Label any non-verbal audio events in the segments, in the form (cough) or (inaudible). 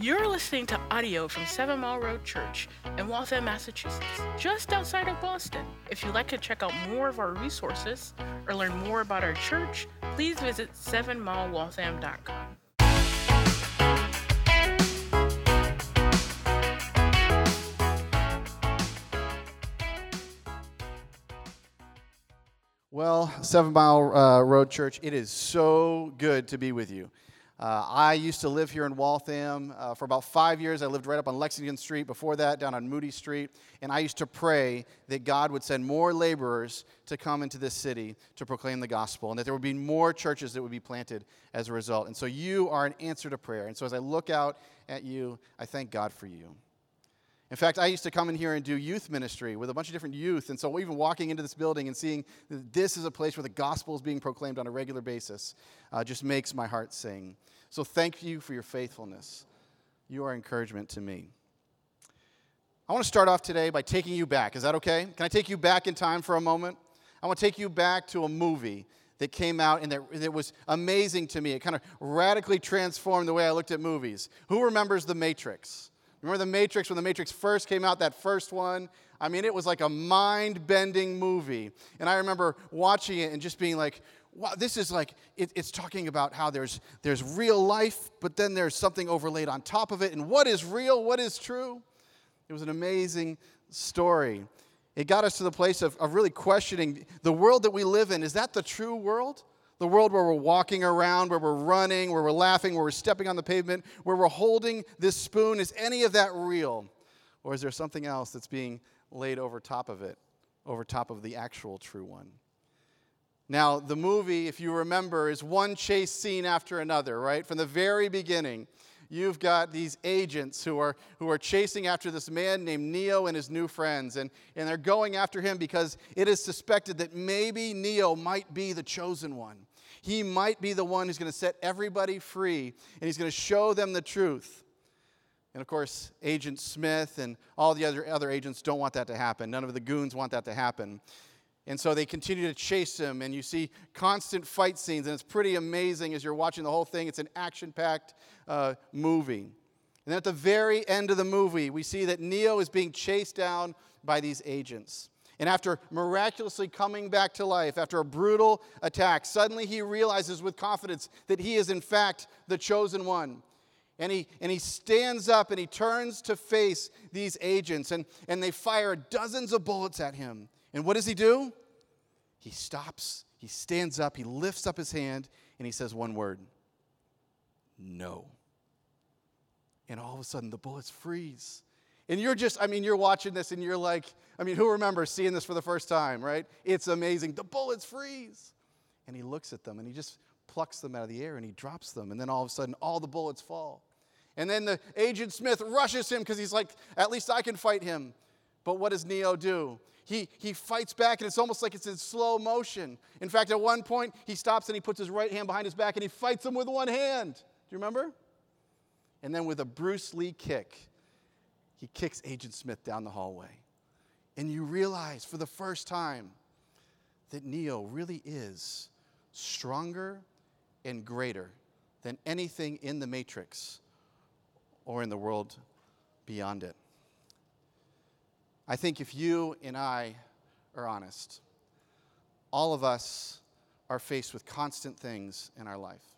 You're listening to audio from Seven Mile Road Church in Waltham, Massachusetts, just outside of Boston. If you'd like to check out more of our resources or learn more about our church, please visit sevenmilewaltham.com. Well, Seven Mile uh, Road Church, it is so good to be with you. Uh, I used to live here in Waltham uh, for about five years. I lived right up on Lexington Street. Before that, down on Moody Street. And I used to pray that God would send more laborers to come into this city to proclaim the gospel and that there would be more churches that would be planted as a result. And so you are an answer to prayer. And so as I look out at you, I thank God for you. In fact, I used to come in here and do youth ministry with a bunch of different youth. And so, even walking into this building and seeing that this is a place where the gospel is being proclaimed on a regular basis uh, just makes my heart sing. So, thank you for your faithfulness. You are encouragement to me. I want to start off today by taking you back. Is that okay? Can I take you back in time for a moment? I want to take you back to a movie that came out and that, that was amazing to me. It kind of radically transformed the way I looked at movies. Who remembers The Matrix? Remember The Matrix when The Matrix first came out, that first one? I mean, it was like a mind bending movie. And I remember watching it and just being like, wow, this is like, it, it's talking about how there's, there's real life, but then there's something overlaid on top of it. And what is real? What is true? It was an amazing story. It got us to the place of, of really questioning the world that we live in. Is that the true world? The world where we're walking around, where we're running, where we're laughing, where we're stepping on the pavement, where we're holding this spoon. Is any of that real? Or is there something else that's being laid over top of it, over top of the actual true one? Now, the movie, if you remember, is one chase scene after another, right? From the very beginning, you've got these agents who are, who are chasing after this man named Neo and his new friends. And, and they're going after him because it is suspected that maybe Neo might be the chosen one. He might be the one who's going to set everybody free and he's going to show them the truth. And of course, Agent Smith and all the other, other agents don't want that to happen. None of the goons want that to happen. And so they continue to chase him, and you see constant fight scenes, and it's pretty amazing as you're watching the whole thing. It's an action packed uh, movie. And at the very end of the movie, we see that Neo is being chased down by these agents. And after miraculously coming back to life, after a brutal attack, suddenly he realizes with confidence that he is, in fact, the chosen one. And he, and he stands up and he turns to face these agents, and, and they fire dozens of bullets at him. And what does he do? He stops, he stands up, he lifts up his hand, and he says one word No. And all of a sudden, the bullets freeze. And you're just, I mean, you're watching this and you're like, I mean, who remembers seeing this for the first time, right? It's amazing. The bullets freeze. And he looks at them and he just plucks them out of the air and he drops them. And then all of a sudden, all the bullets fall. And then the agent Smith rushes him because he's like, at least I can fight him. But what does Neo do? He, he fights back, and it's almost like it's in slow motion. In fact, at one point, he stops and he puts his right hand behind his back and he fights him with one hand. Do you remember? And then with a Bruce Lee kick, he kicks Agent Smith down the hallway. And you realize for the first time that Neo really is stronger and greater than anything in the Matrix or in the world beyond it. I think if you and I are honest, all of us are faced with constant things in our life.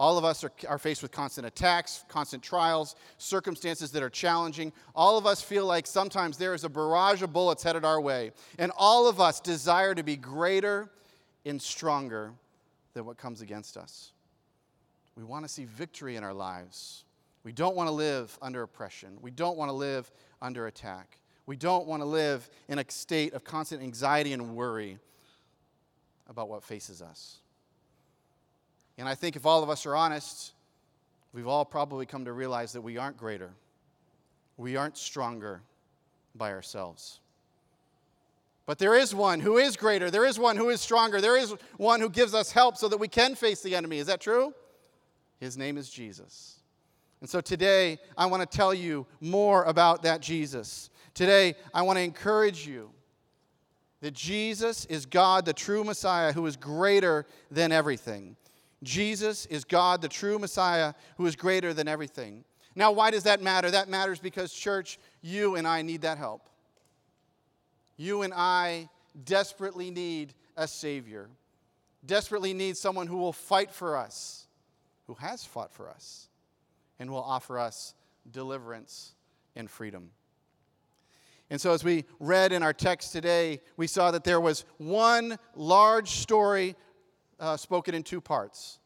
All of us are, are faced with constant attacks, constant trials, circumstances that are challenging. All of us feel like sometimes there is a barrage of bullets headed our way. And all of us desire to be greater and stronger than what comes against us. We want to see victory in our lives. We don't want to live under oppression. We don't want to live under attack. We don't want to live in a state of constant anxiety and worry about what faces us. And I think if all of us are honest, we've all probably come to realize that we aren't greater, we aren't stronger by ourselves. But there is one who is greater. There is one who is stronger. There is one who gives us help so that we can face the enemy. Is that true? His name is Jesus. And so today, I want to tell you more about that Jesus. Today, I want to encourage you that Jesus is God, the true Messiah, who is greater than everything. Jesus is God, the true Messiah, who is greater than everything. Now, why does that matter? That matters because, church, you and I need that help. You and I desperately need a Savior, desperately need someone who will fight for us, who has fought for us, and will offer us deliverance and freedom. And so, as we read in our text today, we saw that there was one large story uh, spoken in two parts.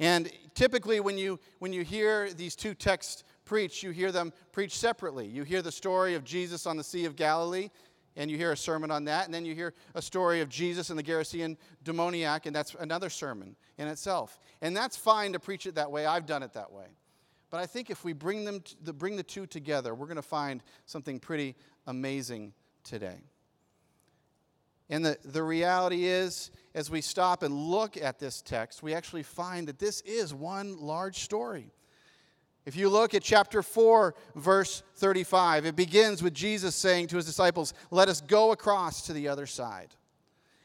And typically, when you, when you hear these two texts preached, you hear them preached separately. You hear the story of Jesus on the Sea of Galilee, and you hear a sermon on that. And then you hear a story of Jesus and the Gerasene demoniac, and that's another sermon in itself. And that's fine to preach it that way. I've done it that way. But I think if we bring, them bring the two together, we're going to find something pretty amazing today. And the, the reality is, as we stop and look at this text, we actually find that this is one large story. If you look at chapter 4, verse 35, it begins with Jesus saying to his disciples, Let us go across to the other side.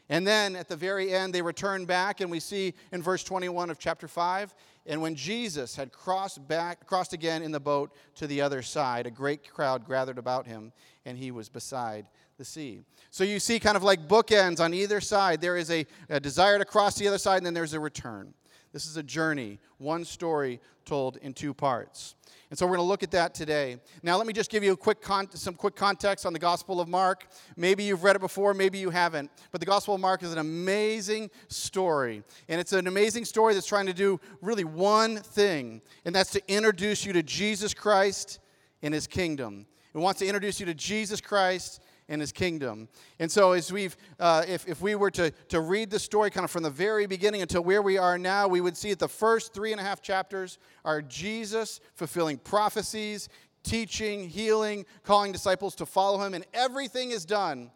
And then at the very end, they return back, and we see in verse 21 of chapter 5, and when Jesus had crossed back, crossed again in the boat to the other side, a great crowd gathered about him, and he was beside the sea. So you see, kind of like bookends on either side. There is a, a desire to cross the other side, and then there's a return. This is a journey, one story told in two parts. And so we're going to look at that today. Now, let me just give you quick con- some quick context on the Gospel of Mark. Maybe you've read it before, maybe you haven't. But the Gospel of Mark is an amazing story. And it's an amazing story that's trying to do really one thing, and that's to introduce you to Jesus Christ and his kingdom. It wants to introduce you to Jesus Christ and his kingdom. And so, as we've, uh, if, if we were to, to read the story kind of from the very beginning until where we are now, we would see that the first three and a half chapters are Jesus fulfilling prophecies, teaching, healing, calling disciples to follow him, and everything is done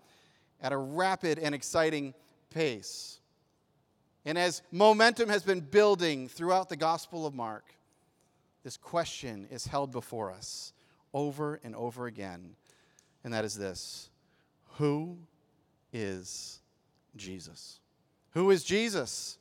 at a rapid and exciting pace. And as momentum has been building throughout the Gospel of Mark, this question is held before us over and over again, and that is this who is Jesus? Who is Jesus?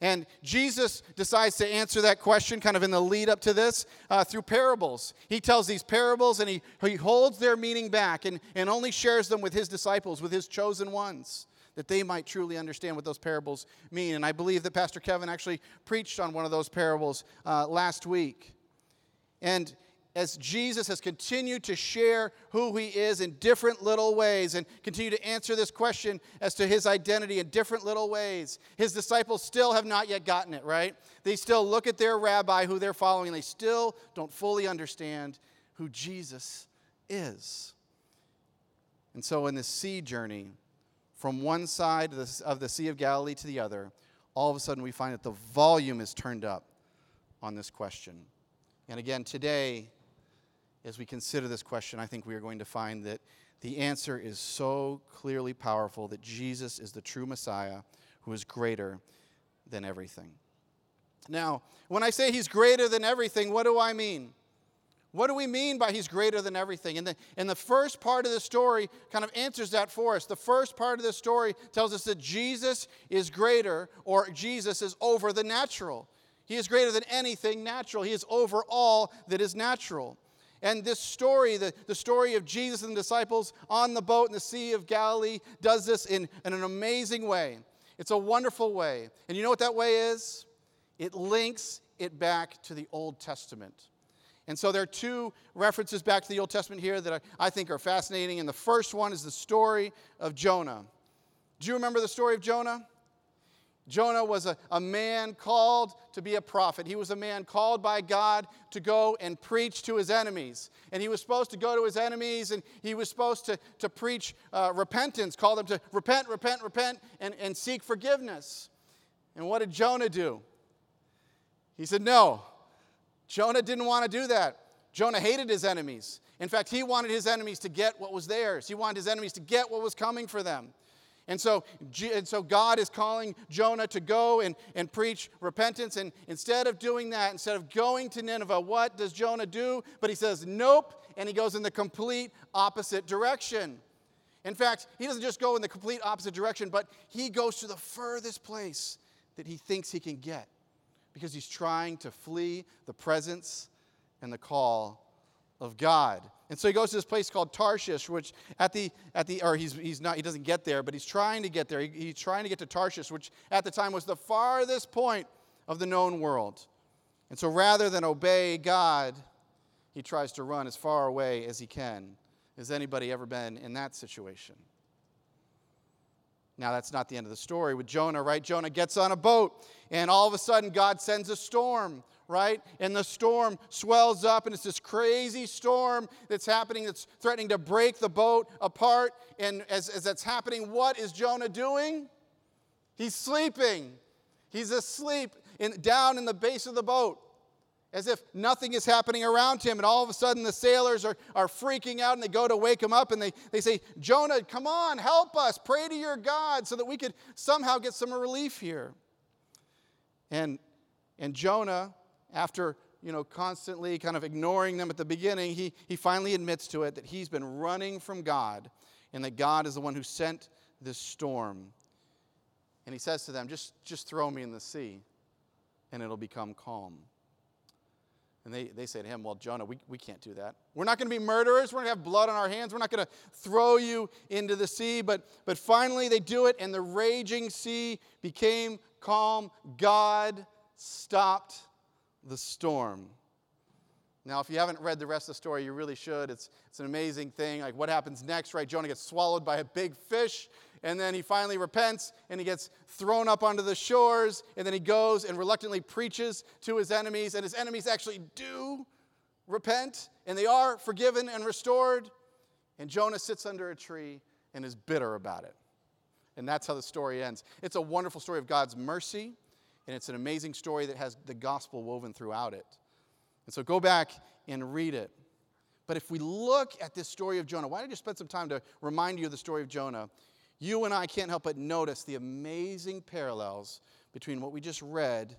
And Jesus decides to answer that question kind of in the lead up to this uh, through parables. He tells these parables and he, he holds their meaning back and, and only shares them with his disciples, with his chosen ones, that they might truly understand what those parables mean. And I believe that Pastor Kevin actually preached on one of those parables uh, last week. And as Jesus has continued to share who he is in different little ways and continue to answer this question as to his identity in different little ways, his disciples still have not yet gotten it, right? They still look at their rabbi who they're following and they still don't fully understand who Jesus is. And so, in this sea journey, from one side of the, of the Sea of Galilee to the other, all of a sudden we find that the volume is turned up on this question. And again, today, as we consider this question, I think we are going to find that the answer is so clearly powerful that Jesus is the true Messiah who is greater than everything. Now, when I say he's greater than everything, what do I mean? What do we mean by he's greater than everything? And the, and the first part of the story kind of answers that for us. The first part of the story tells us that Jesus is greater, or Jesus is over the natural. He is greater than anything natural. He is over all that is natural. And this story, the, the story of Jesus and the disciples on the boat in the Sea of Galilee, does this in, in an amazing way. It's a wonderful way. And you know what that way is? It links it back to the Old Testament. And so there are two references back to the Old Testament here that I, I think are fascinating. And the first one is the story of Jonah. Do you remember the story of Jonah? Jonah was a, a man called to be a prophet. He was a man called by God to go and preach to his enemies. And he was supposed to go to his enemies and he was supposed to, to preach uh, repentance, call them to repent, repent, repent, and, and seek forgiveness. And what did Jonah do? He said, No. Jonah didn't want to do that. Jonah hated his enemies. In fact, he wanted his enemies to get what was theirs, he wanted his enemies to get what was coming for them. And so, and so God is calling Jonah to go and, and preach repentance. And instead of doing that, instead of going to Nineveh, what does Jonah do? But he says, nope. And he goes in the complete opposite direction. In fact, he doesn't just go in the complete opposite direction, but he goes to the furthest place that he thinks he can get because he's trying to flee the presence and the call of God. And so he goes to this place called Tarshish, which at the, at the or he's, he's not, he doesn't get there, but he's trying to get there. He, he's trying to get to Tarshish, which at the time was the farthest point of the known world. And so rather than obey God, he tries to run as far away as he can. Has anybody ever been in that situation? Now, that's not the end of the story with Jonah, right? Jonah gets on a boat, and all of a sudden, God sends a storm, right? And the storm swells up, and it's this crazy storm that's happening that's threatening to break the boat apart. And as, as that's happening, what is Jonah doing? He's sleeping. He's asleep in, down in the base of the boat as if nothing is happening around him. And all of a sudden, the sailors are, are freaking out and they go to wake him up and they, they say, Jonah, come on, help us. Pray to your God so that we could somehow get some relief here. And, and Jonah, after you know, constantly kind of ignoring them at the beginning, he, he finally admits to it that he's been running from God and that God is the one who sent this storm. And he says to them, just, just throw me in the sea and it'll become calm. And they, they say to him, Well, Jonah, we, we can't do that. We're not going to be murderers. We're going to have blood on our hands. We're not going to throw you into the sea. But, but finally, they do it, and the raging sea became calm. God stopped the storm. Now, if you haven't read the rest of the story, you really should. It's, it's an amazing thing. Like, what happens next, right? Jonah gets swallowed by a big fish, and then he finally repents, and he gets thrown up onto the shores, and then he goes and reluctantly preaches to his enemies, and his enemies actually do repent, and they are forgiven and restored. And Jonah sits under a tree and is bitter about it. And that's how the story ends. It's a wonderful story of God's mercy, and it's an amazing story that has the gospel woven throughout it. And so go back and read it. But if we look at this story of Jonah, why don't you spend some time to remind you of the story of Jonah? You and I can't help but notice the amazing parallels between what we just read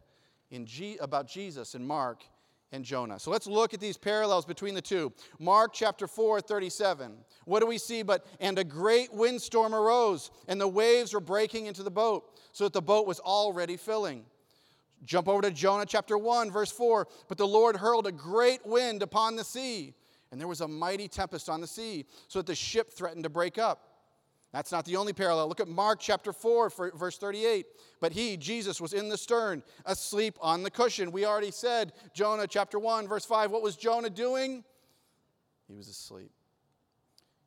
in G- about Jesus in Mark and Jonah. So let's look at these parallels between the two. Mark chapter 4, 37. What do we see? But, and a great windstorm arose, and the waves were breaking into the boat, so that the boat was already filling. Jump over to Jonah chapter 1, verse 4. But the Lord hurled a great wind upon the sea, and there was a mighty tempest on the sea, so that the ship threatened to break up. That's not the only parallel. Look at Mark chapter 4, verse 38. But he, Jesus, was in the stern, asleep on the cushion. We already said, Jonah chapter 1, verse 5. What was Jonah doing? He was asleep.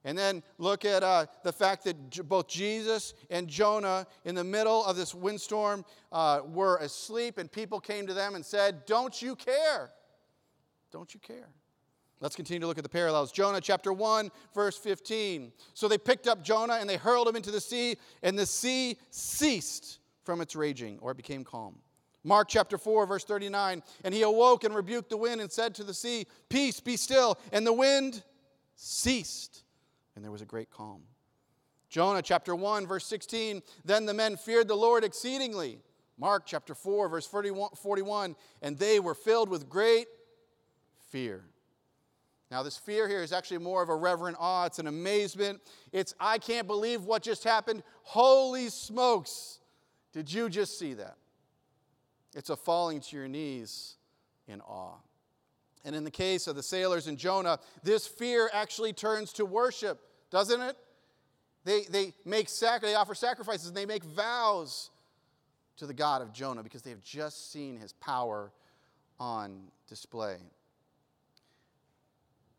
And then look at uh, the fact that both Jesus and Jonah, in the middle of this windstorm, uh, were asleep, and people came to them and said, Don't you care? Don't you care? Let's continue to look at the parallels. Jonah chapter 1, verse 15. So they picked up Jonah and they hurled him into the sea, and the sea ceased from its raging, or it became calm. Mark chapter 4, verse 39. And he awoke and rebuked the wind and said to the sea, Peace, be still. And the wind ceased and there was a great calm. Jonah chapter 1, verse 16 Then the men feared the Lord exceedingly. Mark chapter 4, verse 41 And they were filled with great fear. Now, this fear here is actually more of a reverent awe. It's an amazement. It's, I can't believe what just happened. Holy smokes. Did you just see that? It's a falling to your knees in awe. And in the case of the sailors and Jonah, this fear actually turns to worship, doesn't it? They, they, make sac- they offer sacrifices and they make vows to the God of Jonah because they have just seen his power on display.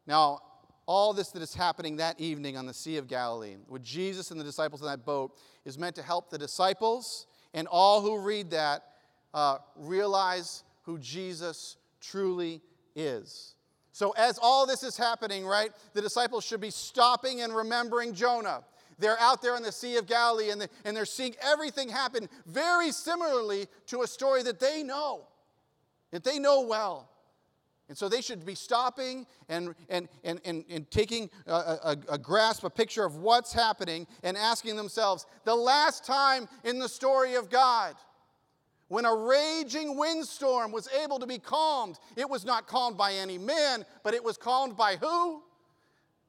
Now, all this that is happening that evening on the Sea of Galilee with Jesus and the disciples in that boat is meant to help the disciples and all who read that uh, realize who Jesus truly is. So, as all this is happening, right, the disciples should be stopping and remembering Jonah. They're out there on the Sea of Galilee and, and they're seeing everything happen very similarly to a story that they know, that they know well. And so they should be stopping and, and, and, and, and taking a, a, a, grasp, a picture of what's happening, and asking themselves the last time in the story of God when a raging windstorm was able to be calmed, it was not calmed by any man, but it was calmed by who?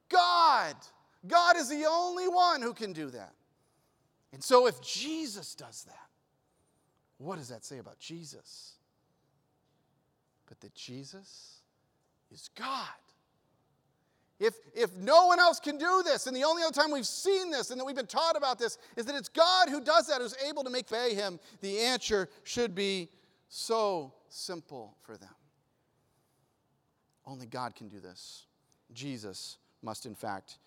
God. God is the only one who can do that. And so, if Jesus does that, what does that say about Jesus? But that Jesus is God. If, if no one else can do this, and the only other time we've seen this and that we've been taught about this is that it's God who does that, who's able to make obey him, the answer should be so simple for them. Only God can do this. Jesus must, in fact,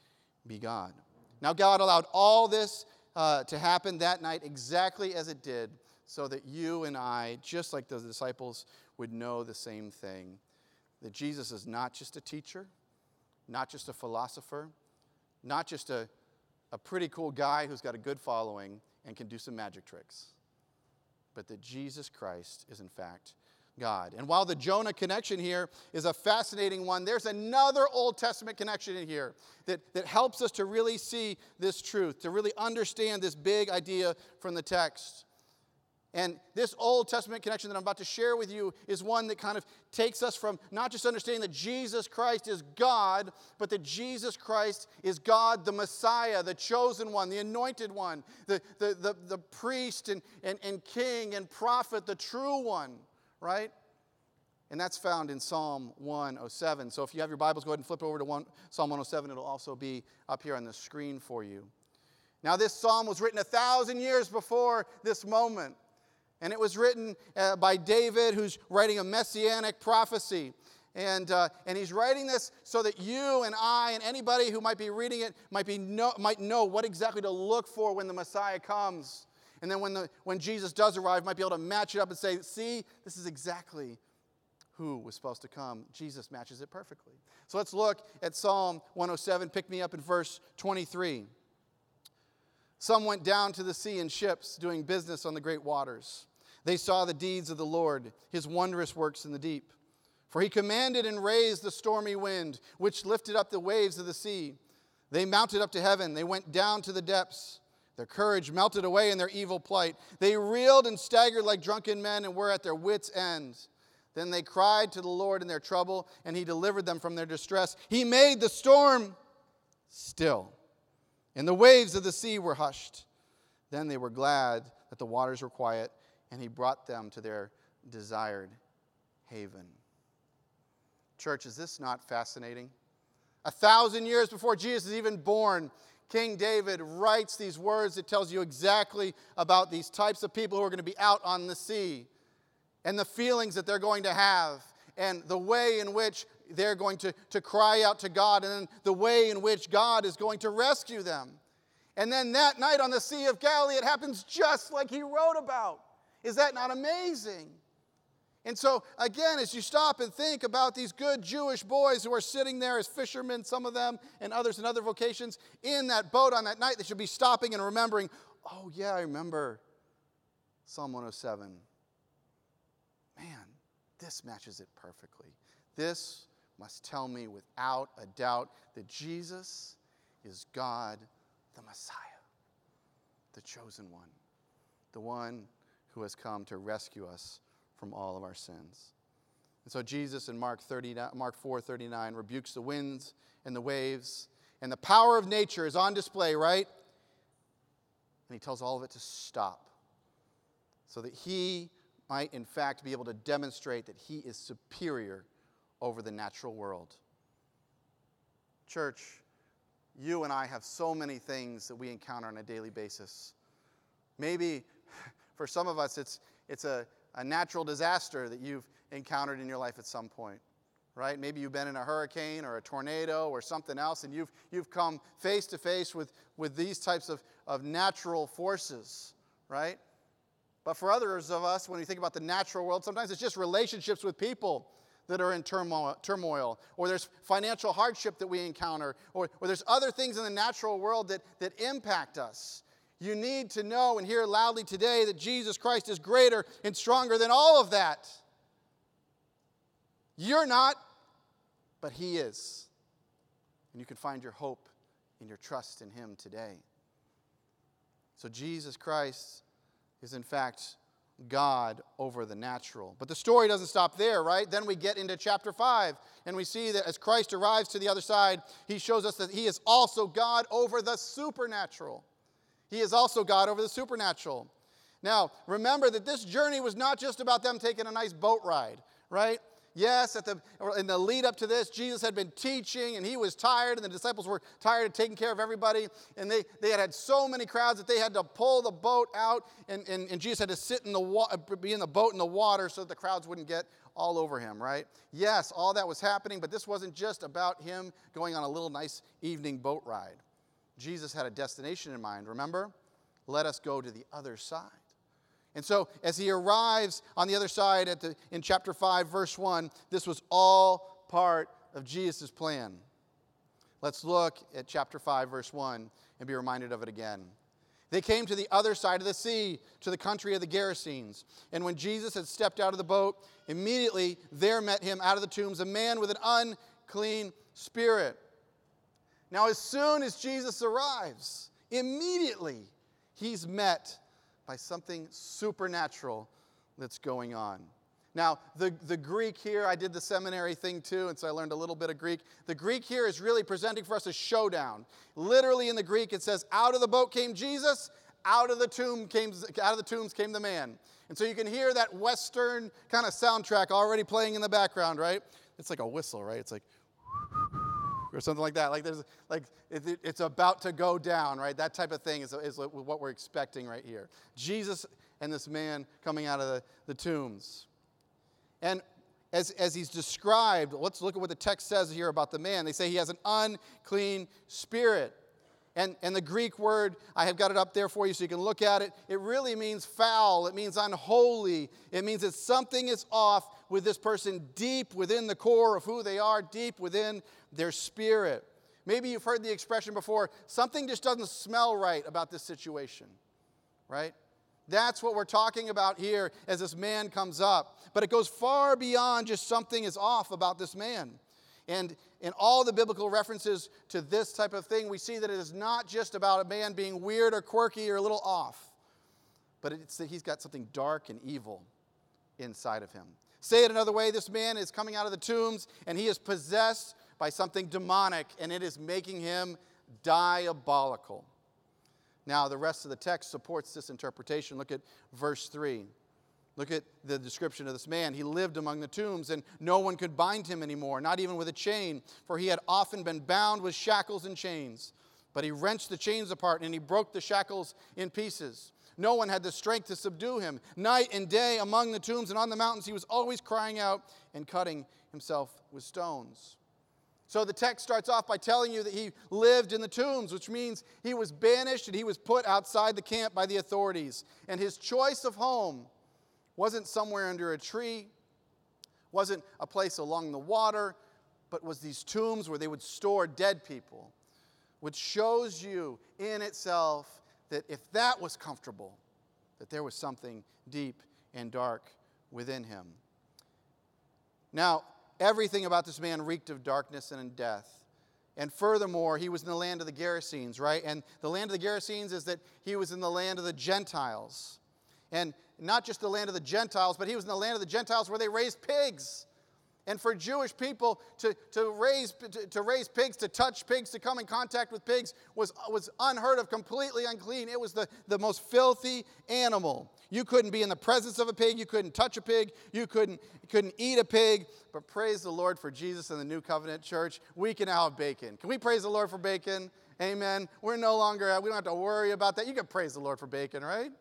be God. Now, God allowed all this uh, to happen that night exactly as it did, so that you and I, just like the disciples, would know the same thing that Jesus is not just a teacher, not just a philosopher, not just a, a pretty cool guy who's got a good following and can do some magic tricks, but that Jesus Christ is, in fact, God. And while the Jonah connection here is a fascinating one, there's another Old Testament connection in here that, that helps us to really see this truth, to really understand this big idea from the text. And this Old Testament connection that I'm about to share with you is one that kind of takes us from not just understanding that Jesus Christ is God, but that Jesus Christ is God, the Messiah, the chosen one, the anointed one, the, the, the, the priest and, and, and king and prophet, the true one right? And that's found in Psalm 107. So if you have your Bibles, go ahead and flip over to one, Psalm 107. It'll also be up here on the screen for you. Now, this psalm was written a thousand years before this moment. And it was written uh, by David, who's writing a messianic prophecy. And, uh, and he's writing this so that you and I and anybody who might be reading it might, be know, might know what exactly to look for when the Messiah comes. And then when, the, when Jesus does arrive, might be able to match it up and say, see, this is exactly who was supposed to come. Jesus matches it perfectly. So let's look at Psalm 107. Pick me up in verse 23. Some went down to the sea in ships, doing business on the great waters. They saw the deeds of the Lord, his wondrous works in the deep. For he commanded and raised the stormy wind, which lifted up the waves of the sea. They mounted up to heaven, they went down to the depths. Their courage melted away in their evil plight. They reeled and staggered like drunken men and were at their wits' end. Then they cried to the Lord in their trouble, and he delivered them from their distress. He made the storm still, and the waves of the sea were hushed. Then they were glad that the waters were quiet, and he brought them to their desired haven. Church, is this not fascinating? A thousand years before Jesus is even born, King David writes these words that tells you exactly about these types of people who are going to be out on the sea and the feelings that they're going to have and the way in which they're going to, to cry out to God and the way in which God is going to rescue them. And then that night on the Sea of Galilee, it happens just like he wrote about. Is that not amazing? And so, again, as you stop and think about these good Jewish boys who are sitting there as fishermen, some of them, and others in other vocations, in that boat on that night, they should be stopping and remembering, oh, yeah, I remember Psalm 107. Man, this matches it perfectly. This must tell me without a doubt that Jesus is God, the Messiah, the chosen one, the one who has come to rescue us from all of our sins. And so Jesus in Mark, 30, Mark 4 39 rebukes the winds and the waves, and the power of nature is on display, right? And he tells all of it to stop so that he might, in fact, be able to demonstrate that he is superior over the natural world. Church, you and I have so many things that we encounter on a daily basis. Maybe (laughs) for some of us, it's, it's a, a natural disaster that you've encountered in your life at some point, right? Maybe you've been in a hurricane or a tornado or something else, and you've, you've come face to face with, with these types of, of natural forces, right? But for others of us, when we think about the natural world, sometimes it's just relationships with people that are in turmoil, turmoil, or there's financial hardship that we encounter, or, or there's other things in the natural world that, that impact us. You need to know and hear loudly today that Jesus Christ is greater and stronger than all of that. You're not, but He is. And you can find your hope and your trust in Him today. So, Jesus Christ is, in fact, God over the natural. But the story doesn't stop there, right? Then we get into chapter 5, and we see that as Christ arrives to the other side, He shows us that He is also God over the supernatural. He is also God over the supernatural. Now, remember that this journey was not just about them taking a nice boat ride, right? Yes, at the, in the lead up to this, Jesus had been teaching and he was tired, and the disciples were tired of taking care of everybody. And they, they had had so many crowds that they had to pull the boat out, and, and, and Jesus had to sit in the wa- uh, be in the boat in the water so that the crowds wouldn't get all over him, right? Yes, all that was happening, but this wasn't just about him going on a little nice evening boat ride. Jesus had a destination in mind, remember? Let us go to the other side. And so, as he arrives on the other side at the, in chapter 5, verse 1, this was all part of Jesus' plan. Let's look at chapter 5, verse 1, and be reminded of it again. They came to the other side of the sea, to the country of the Gerasenes. And when Jesus had stepped out of the boat, immediately there met him out of the tombs a man with an unclean spirit. Now, as soon as Jesus arrives, immediately he's met by something supernatural that's going on. Now, the, the Greek here, I did the seminary thing too, and so I learned a little bit of Greek. The Greek here is really presenting for us a showdown. Literally in the Greek, it says, out of the boat came Jesus, out of the tomb came, out of the tombs came the man. And so you can hear that Western kind of soundtrack already playing in the background, right? It's like a whistle, right? It's like, or something like that. Like there's like it, it, it's about to go down, right? That type of thing is, is what we're expecting right here. Jesus and this man coming out of the, the tombs. And as, as he's described, let's look at what the text says here about the man. They say he has an unclean spirit. And, and the Greek word, I have got it up there for you so you can look at it. It really means foul. It means unholy. It means that something is off with this person deep within the core of who they are, deep within their spirit. Maybe you've heard the expression before something just doesn't smell right about this situation, right? That's what we're talking about here as this man comes up. But it goes far beyond just something is off about this man. And in all the biblical references to this type of thing, we see that it is not just about a man being weird or quirky or a little off, but it's that he's got something dark and evil inside of him. Say it another way this man is coming out of the tombs and he is possessed by something demonic and it is making him diabolical. Now, the rest of the text supports this interpretation. Look at verse 3. Look at the description of this man. He lived among the tombs, and no one could bind him anymore, not even with a chain, for he had often been bound with shackles and chains. But he wrenched the chains apart and he broke the shackles in pieces. No one had the strength to subdue him. Night and day among the tombs and on the mountains, he was always crying out and cutting himself with stones. So the text starts off by telling you that he lived in the tombs, which means he was banished and he was put outside the camp by the authorities. And his choice of home wasn't somewhere under a tree, wasn't a place along the water, but was these tombs where they would store dead people, which shows you in itself that if that was comfortable, that there was something deep and dark within him. Now, Everything about this man reeked of darkness and death. And furthermore, he was in the land of the Gerasenes, right? And the land of the Gerasenes is that he was in the land of the Gentiles. And not just the land of the Gentiles, but he was in the land of the Gentiles where they raised pigs. And for Jewish people to, to, raise, to, to, raise pigs, to touch pigs, to come in contact with pigs was, was unheard of, completely unclean. It was the, the most filthy animal. You couldn't be in the presence of a pig, you couldn't touch a pig, you couldn't, couldn't eat a pig. But praise the Lord for Jesus and the New Covenant Church. We can now have bacon. Can we praise the Lord for bacon? Amen. We're no longer, we don't have to worry about that. You can praise the Lord for bacon, right?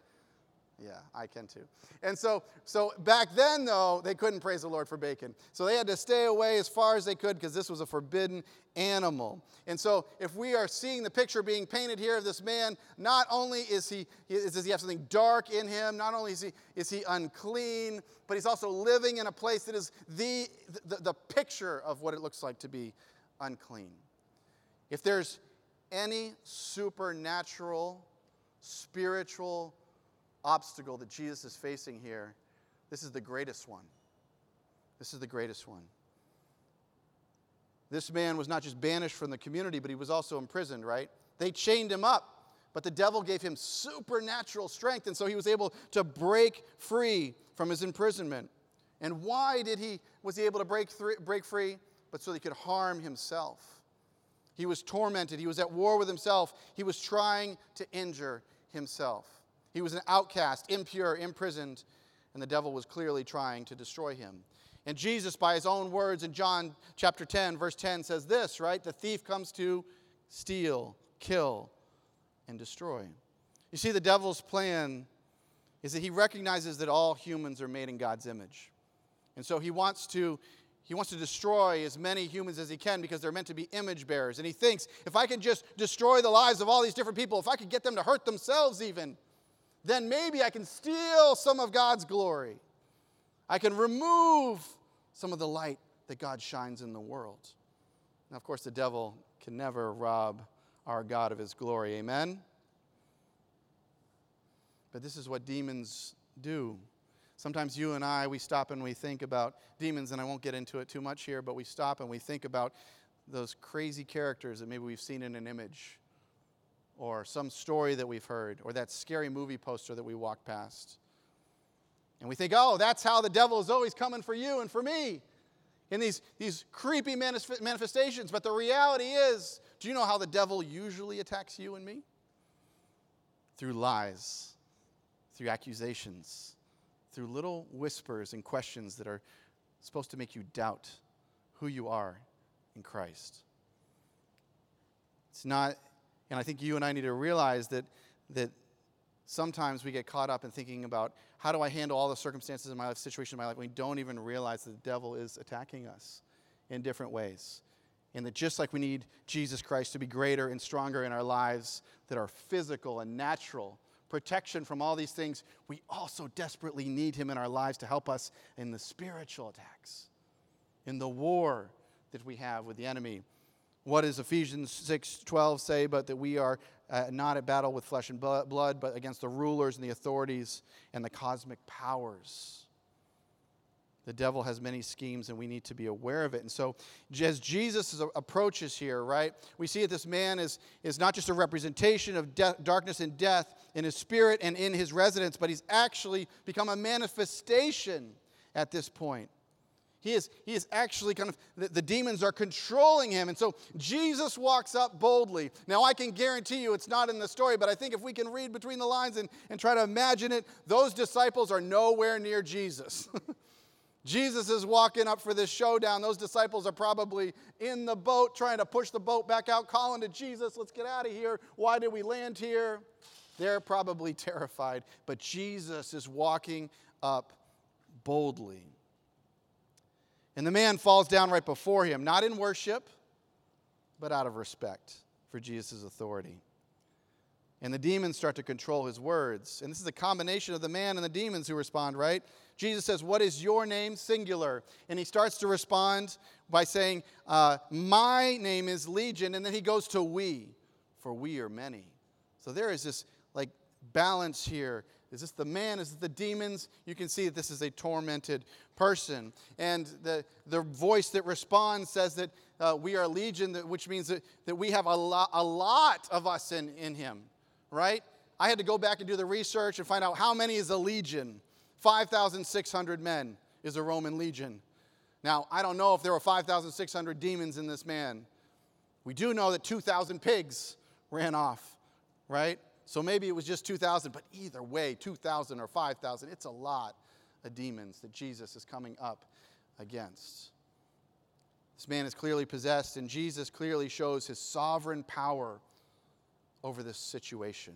Yeah, I can too. And so, so back then, though, they couldn't praise the Lord for bacon. So they had to stay away as far as they could because this was a forbidden animal. And so, if we are seeing the picture being painted here of this man, not only is he, does he have something dark in him, not only is he, is he unclean, but he's also living in a place that is the, the, the picture of what it looks like to be unclean. If there's any supernatural, spiritual, obstacle that Jesus is facing here, this is the greatest one. This is the greatest one. This man was not just banished from the community, but he was also imprisoned, right? They chained him up, but the devil gave him supernatural strength, and so he was able to break free from his imprisonment. And why did he was he able to break, th- break free? But so he could harm himself. He was tormented. He was at war with himself. He was trying to injure himself. He was an outcast, impure, imprisoned, and the devil was clearly trying to destroy him. And Jesus, by his own words in John chapter 10, verse 10, says this, right? The thief comes to steal, kill, and destroy. You see, the devil's plan is that he recognizes that all humans are made in God's image. And so he wants to he wants to destroy as many humans as he can because they're meant to be image bearers. And he thinks if I can just destroy the lives of all these different people, if I could get them to hurt themselves even, then maybe I can steal some of God's glory. I can remove some of the light that God shines in the world. Now, of course, the devil can never rob our God of his glory. Amen? But this is what demons do. Sometimes you and I, we stop and we think about demons, and I won't get into it too much here, but we stop and we think about those crazy characters that maybe we've seen in an image, or some story that we've heard, or that scary movie poster that we walk past. And we think, oh, that's how the devil is always coming for you and for me in these, these creepy manifestations. But the reality is, do you know how the devil usually attacks you and me? Through lies, through accusations, through little whispers and questions that are supposed to make you doubt who you are in Christ. It's not, and I think you and I need to realize that, that sometimes we get caught up in thinking about how do I handle all the circumstances in my life, situation in my life, we don't even realize that the devil is attacking us in different ways. And that just like we need Jesus Christ to be greater and stronger in our lives that are physical and natural, protection from all these things, we also desperately need him in our lives to help us in the spiritual attacks, in the war that we have with the enemy. What does Ephesians 6:12 say but that we are uh, not at battle with flesh and blood but against the rulers and the authorities and the cosmic powers? The devil has many schemes, and we need to be aware of it. And so, as Jesus approaches here, right, we see that this man is, is not just a representation of darkness and death in his spirit and in his residence, but he's actually become a manifestation at this point. He is, he is actually kind of, the, the demons are controlling him. And so Jesus walks up boldly. Now, I can guarantee you it's not in the story, but I think if we can read between the lines and, and try to imagine it, those disciples are nowhere near Jesus. (laughs) Jesus is walking up for this showdown. Those disciples are probably in the boat trying to push the boat back out, calling to Jesus, let's get out of here. Why did we land here? They're probably terrified, but Jesus is walking up boldly. And the man falls down right before him, not in worship, but out of respect for Jesus' authority. And the demons start to control his words. And this is a combination of the man and the demons who respond, right? Jesus says, What is your name? Singular. And he starts to respond by saying, uh, My name is Legion. And then he goes to we, for we are many. So there is this like balance here. Is this the man? Is it the demons? You can see that this is a tormented person. And the, the voice that responds says that uh, we are legion, which means that, that we have a, lot, a lot of us in, in him, right? I had to go back and do the research and find out how many is a legion. 5,600 men is a Roman legion. Now, I don't know if there were 5,600 demons in this man. We do know that 2,000 pigs ran off, right? So maybe it was just 2,000, but either way, 2,000 or 5,000, it's a lot of demons that Jesus is coming up against. This man is clearly possessed, and Jesus clearly shows his sovereign power over this situation.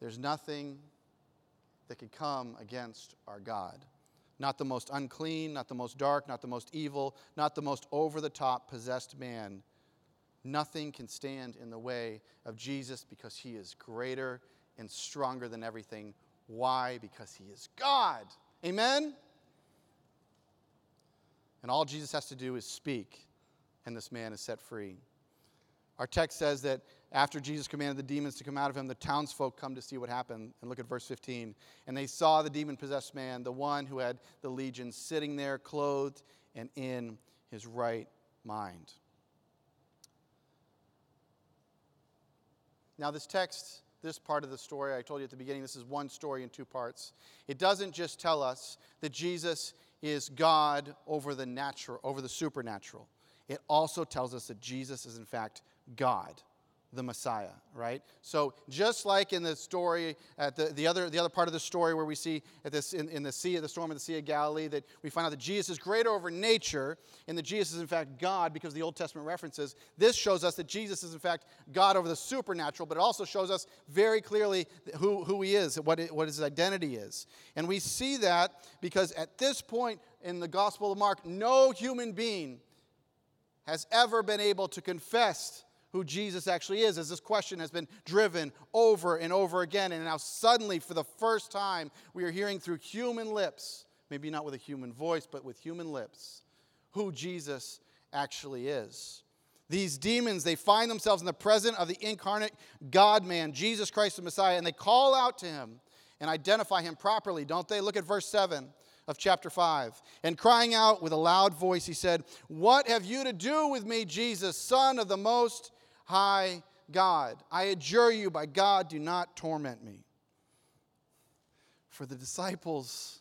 There's nothing that could come against our God. Not the most unclean, not the most dark, not the most evil, not the most over the top possessed man. Nothing can stand in the way of Jesus because he is greater and stronger than everything. Why? Because he is God. Amen? And all Jesus has to do is speak, and this man is set free. Our text says that after Jesus commanded the demons to come out of him, the townsfolk come to see what happened. And look at verse 15. And they saw the demon possessed man, the one who had the legion, sitting there, clothed and in his right mind. Now, this text, this part of the story, I told you at the beginning, this is one story in two parts. It doesn't just tell us that Jesus is God over the natural, over the supernatural. It also tells us that Jesus is, in fact, God the Messiah, right? So just like in the story at the, the other the other part of the story where we see at this in, in the sea of the storm of the Sea of Galilee that we find out that Jesus is greater over nature and that Jesus is in fact God because the Old Testament references. This shows us that Jesus is in fact God over the supernatural, but it also shows us very clearly who, who he is, what, it, what his identity is. And we see that because at this point in the Gospel of Mark, no human being has ever been able to confess who Jesus actually is, as this question has been driven over and over again. And now, suddenly, for the first time, we are hearing through human lips, maybe not with a human voice, but with human lips, who Jesus actually is. These demons, they find themselves in the presence of the incarnate God man, Jesus Christ the Messiah, and they call out to him and identify him properly, don't they? Look at verse 7 of chapter 5. And crying out with a loud voice, he said, What have you to do with me, Jesus, Son of the Most high God. I adjure you by God, do not torment me. For the disciples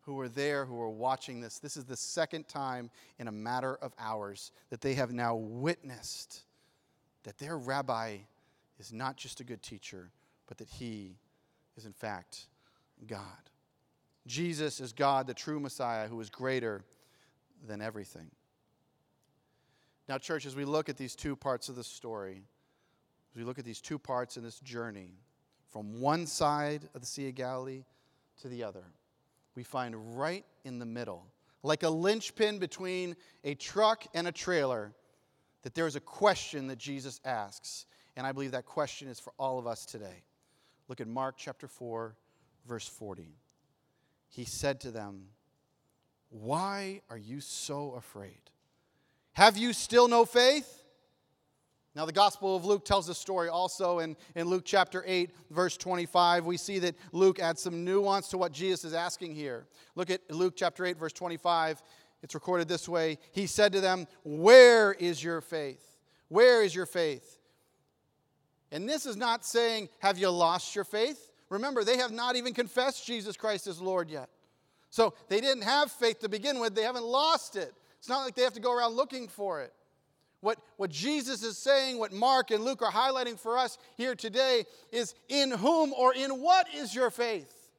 who were there, who were watching this, this is the second time in a matter of hours that they have now witnessed that their rabbi is not just a good teacher, but that he is in fact God. Jesus is God, the true Messiah, who is greater than everything. Now, church, as we look at these two parts of the story, as we look at these two parts in this journey, from one side of the Sea of Galilee to the other, we find right in the middle, like a linchpin between a truck and a trailer, that there is a question that Jesus asks. And I believe that question is for all of us today. Look at Mark chapter 4, verse 40. He said to them, Why are you so afraid? Have you still no faith? Now, the Gospel of Luke tells this story also in, in Luke chapter 8, verse 25. We see that Luke adds some nuance to what Jesus is asking here. Look at Luke chapter 8, verse 25. It's recorded this way He said to them, Where is your faith? Where is your faith? And this is not saying, Have you lost your faith? Remember, they have not even confessed Jesus Christ as Lord yet. So they didn't have faith to begin with, they haven't lost it. It's not like they have to go around looking for it. What, what Jesus is saying, what Mark and Luke are highlighting for us here today is in whom or in what is your faith?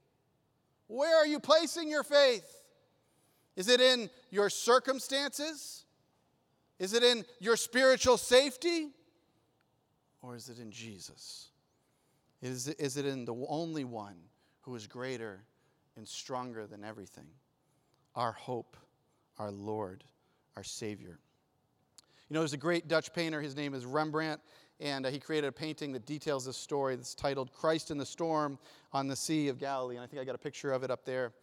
Where are you placing your faith? Is it in your circumstances? Is it in your spiritual safety? Or is it in Jesus? Is is it in the only one who is greater and stronger than everything? Our hope, our Lord our Savior. You know, there's a great Dutch painter, his name is Rembrandt, and uh, he created a painting that details this story that's titled Christ in the Storm on the Sea of Galilee. And I think I got a picture of it up there.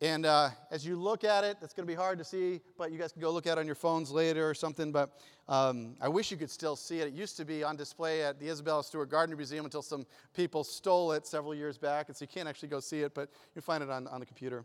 And uh, as you look at it, it's going to be hard to see, but you guys can go look at it on your phones later or something. But um, I wish you could still see it. It used to be on display at the Isabella Stewart Gardner Museum until some people stole it several years back. And so you can't actually go see it, but you find it on, on the computer.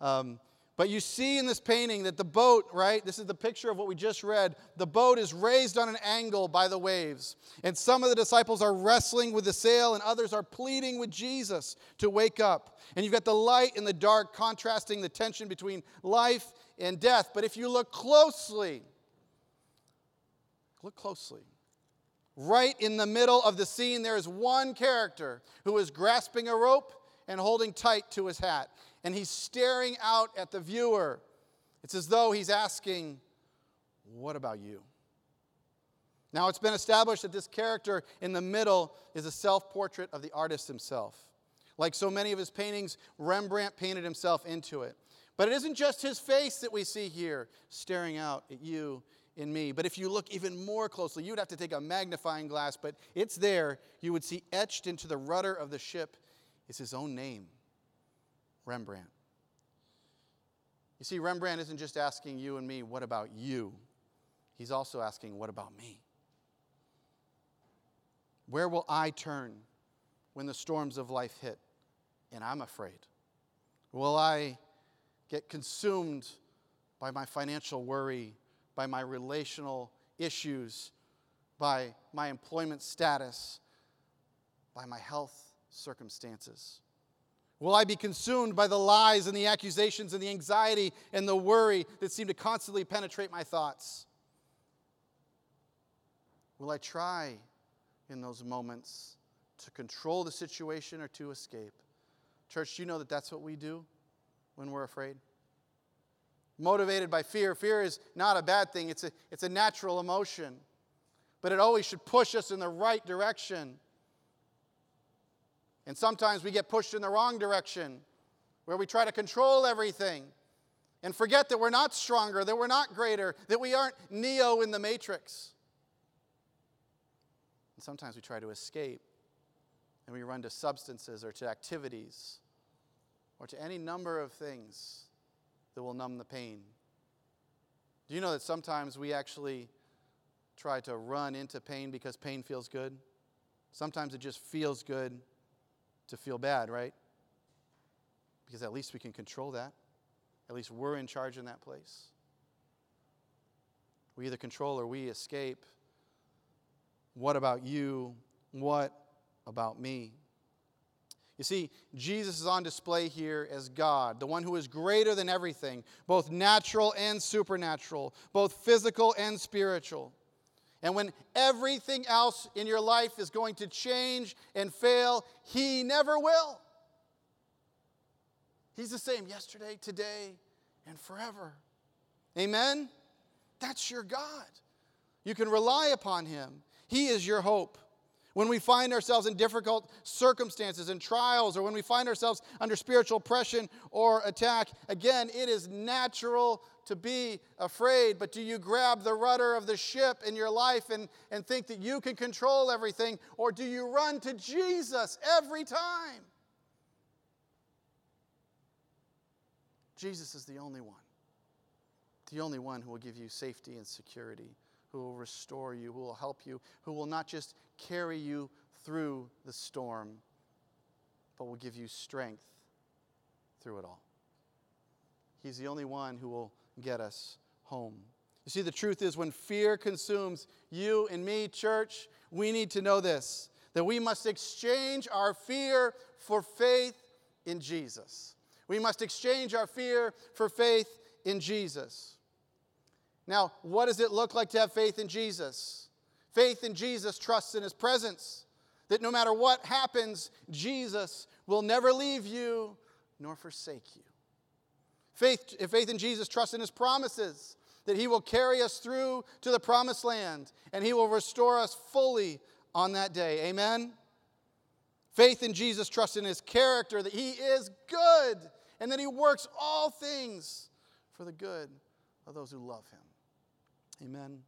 Um, but you see in this painting that the boat, right? This is the picture of what we just read. The boat is raised on an angle by the waves. And some of the disciples are wrestling with the sail, and others are pleading with Jesus to wake up. And you've got the light and the dark contrasting the tension between life and death. But if you look closely, look closely. Right in the middle of the scene, there is one character who is grasping a rope and holding tight to his hat and he's staring out at the viewer. It's as though he's asking, What about you? Now, it's been established that this character in the middle is a self portrait of the artist himself. Like so many of his paintings, Rembrandt painted himself into it. But it isn't just his face that we see here staring out at you and me. But if you look even more closely, you'd have to take a magnifying glass, but it's there. You would see etched into the rudder of the ship is his own name. Rembrandt. You see, Rembrandt isn't just asking you and me, what about you? He's also asking, what about me? Where will I turn when the storms of life hit and I'm afraid? Will I get consumed by my financial worry, by my relational issues, by my employment status, by my health circumstances? Will I be consumed by the lies and the accusations and the anxiety and the worry that seem to constantly penetrate my thoughts? Will I try in those moments to control the situation or to escape. Church, do you know that that's what we do when we're afraid? Motivated by fear. Fear is not a bad thing, it's a, it's a natural emotion, but it always should push us in the right direction. And sometimes we get pushed in the wrong direction where we try to control everything and forget that we're not stronger, that we're not greater, that we aren't Neo in the Matrix. And sometimes we try to escape and we run to substances or to activities or to any number of things that will numb the pain. Do you know that sometimes we actually try to run into pain because pain feels good? Sometimes it just feels good to feel bad, right? Because at least we can control that. At least we're in charge in that place. We either control or we escape. What about you? What about me? You see, Jesus is on display here as God, the one who is greater than everything, both natural and supernatural, both physical and spiritual. And when everything else in your life is going to change and fail, He never will. He's the same yesterday, today, and forever. Amen? That's your God. You can rely upon Him. He is your hope. When we find ourselves in difficult circumstances and trials, or when we find ourselves under spiritual oppression or attack, again, it is natural to be afraid. But do you grab the rudder of the ship in your life and, and think that you can control everything, or do you run to Jesus every time? Jesus is the only one, the only one who will give you safety and security, who will restore you, who will help you, who will not just carry you through the storm, but will give you strength through it all. He's the only one who will get us home. You see, the truth is, when fear consumes you and me, church, we need to know this that we must exchange our fear for faith in Jesus. We must exchange our fear for faith in Jesus. Now, what does it look like to have faith in Jesus? Faith in Jesus trusts in his presence, that no matter what happens, Jesus will never leave you nor forsake you. Faith, faith in Jesus trusts in his promises, that he will carry us through to the promised land and he will restore us fully on that day. Amen? Faith in Jesus trusts in his character, that he is good and that He works all things for the good of those who love Him. Amen.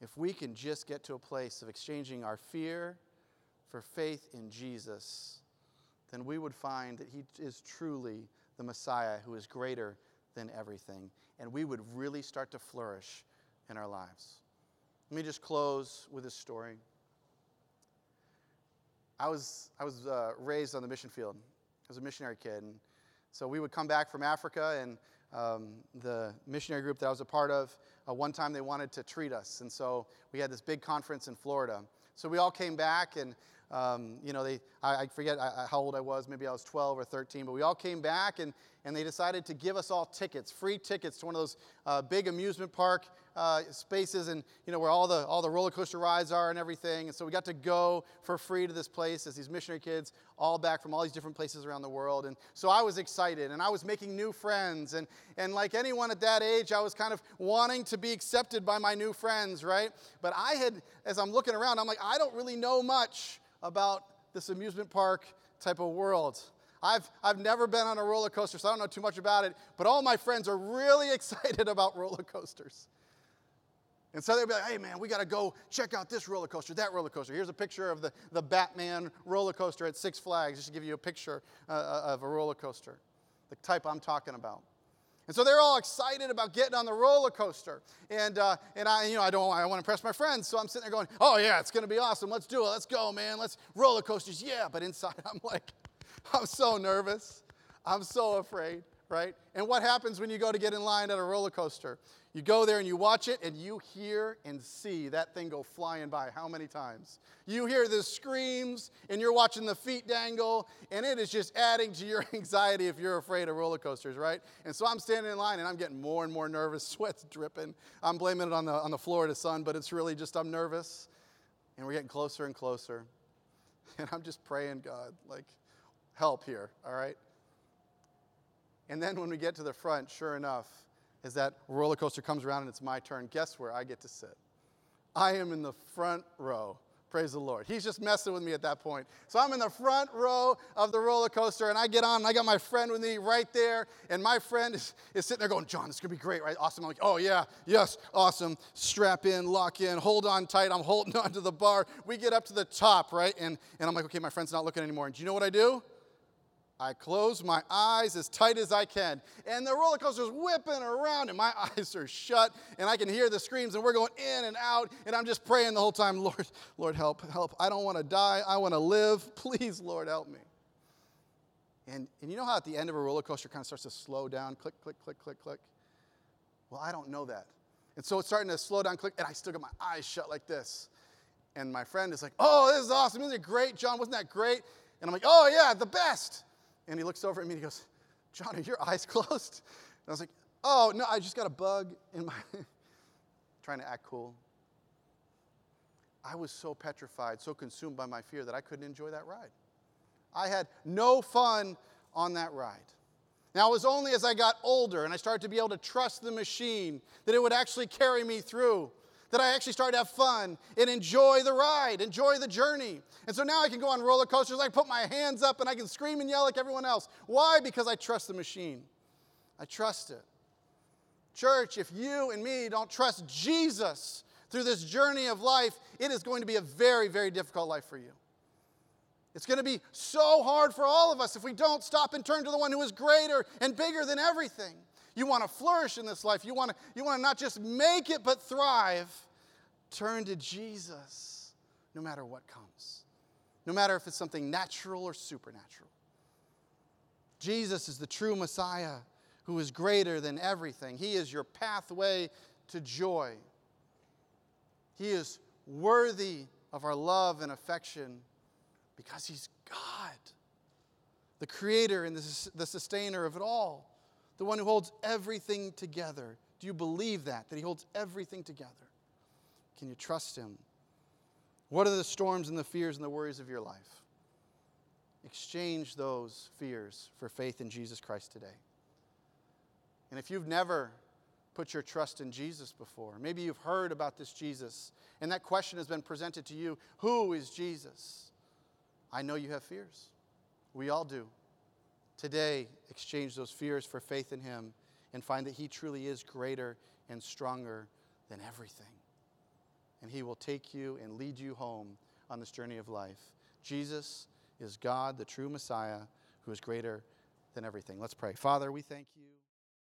If we can just get to a place of exchanging our fear for faith in Jesus, then we would find that He is truly the Messiah who is greater than everything. And we would really start to flourish in our lives. Let me just close with this story. I was, I was uh, raised on the mission field I was a missionary kid. And so we would come back from Africa, and um, the missionary group that I was a part of, uh, one time they wanted to treat us. And so we had this big conference in Florida. So we all came back, and um, you know, they, I, I forget how old I was, maybe I was 12 or 13, but we all came back and, and they decided to give us all tickets, free tickets to one of those uh, big amusement park uh, spaces and, you know, where all the, all the roller coaster rides are and everything. And so we got to go for free to this place as these missionary kids, all back from all these different places around the world. And so I was excited and I was making new friends. And, and like anyone at that age, I was kind of wanting to be accepted by my new friends, right? But I had, as I'm looking around, I'm like, I don't really know much about this amusement park type of world. I've, I've never been on a roller coaster, so I don't know too much about it, but all my friends are really (laughs) excited about roller coasters. And so they'd be like, hey man, we got to go check out this roller coaster, that roller coaster. Here's a picture of the, the Batman roller coaster at Six Flags, just to give you a picture uh, uh of a roller coaster, the type I'm talking about. And so they're all excited about getting on the roller coaster. And, uh, and I, you know, I don't I want to impress my friends. So I'm sitting there going, oh, yeah, it's going to be awesome. Let's do it. Let's go, man. Let's roller coasters. Yeah. But inside, (laughs) I'm like, I'm so nervous. I'm so afraid, right? And what happens when you go to get in line at a roller coaster? You go there and you watch it, and you hear and see that thing go flying by. How many times? You hear the screams, and you're watching the feet dangle, and it is just adding to your (laughs) anxiety if you're afraid of roller coasters, right? And so I'm standing in line, and I'm getting more and more nervous, (laughs) sweat's dripping. I'm blaming it on the, on the Florida sun, but it's really just I'm nervous. And we're getting closer and closer. (laughs) And I'm just praying, God, like, help here, all right? And then when we get to the front, sure enough, as that roller coaster comes around and it's my turn, guess where I get to sit? I am in the front row. Praise the Lord. He's just messing with me at that point. So I'm in the front row of the roller coaster and I get on and I got my friend with me right there. And my friend is, is sitting there going, John, this is going to be great, right? Awesome. I'm like, oh, yeah, yes, awesome. Strap in, lock in, hold on tight. I'm holding (laughs) on to the bar. We get up to the top, right? And, and I'm like, okay, my friend's not looking anymore. And do you know what I do? I close my eyes as tight as I can. And the roller coaster's whipping around, and my (laughs) eyes are shut, and I can hear the screams, and we're going in and out, and I'm just praying the whole time, Lord, Lord, help, help. I don't want to die. I want to live. (laughs) Please, Lord, help me. And, and you know how at the end of a roller coaster kind of starts to slow down, click, click, click, click, click? Well, I don't know that. And so it's starting to slow down, click, and I still got my eyes shut like this. And my friend is like, Oh, this is awesome. Isn't it great, John? Wasn't that great? And I'm like, Oh, yeah, the best. And he looks over at me and he goes, John, are your eyes (laughs) closed? And I was like, oh, no, I just got a bug in my, (laughs) trying to act cool. I was so petrified, so consumed by my fear that I couldn't enjoy that ride. I had no fun on that ride. Now, it was only as I got older and I started to be able to trust the machine that it would actually carry me through that I actually started to have fun and enjoy the ride, enjoy the journey. And so now I can go on roller coasters, I put my hands up and I can scream and yell like everyone else. Why? Because I trust the machine. I trust it. Church, if you and me don't trust Jesus through this journey of life, it is going to be a very, very difficult life for you. It's going to be so hard for all of us if we don't stop and turn to the one who is greater and bigger than everything. You want to flourish in this life. You want to, you want to not just make it, but thrive. Turn to Jesus no matter what comes, no matter if it's something natural or supernatural. Jesus is the true Messiah who is greater than everything. He is your pathway to joy. He is worthy of our love and affection because He's God, the creator and the sustainer of it all the one who holds everything together. Do you believe that? That he holds everything together? Can you trust him? What are the storms and the fears and the worries of your life? Exchange those fears for faith in Jesus Christ today. And if you've never put your trust in Jesus before, maybe you've heard about this Jesus, and that question has been presented to you Who is Jesus? I know you have fears. We all do. Today, exchange those fears for faith in Him and find that He truly is greater and stronger than everything. And He will take you and lead you home on this journey of life. Jesus is God, the true Messiah, who is greater than everything. Let's pray. Father, we thank you.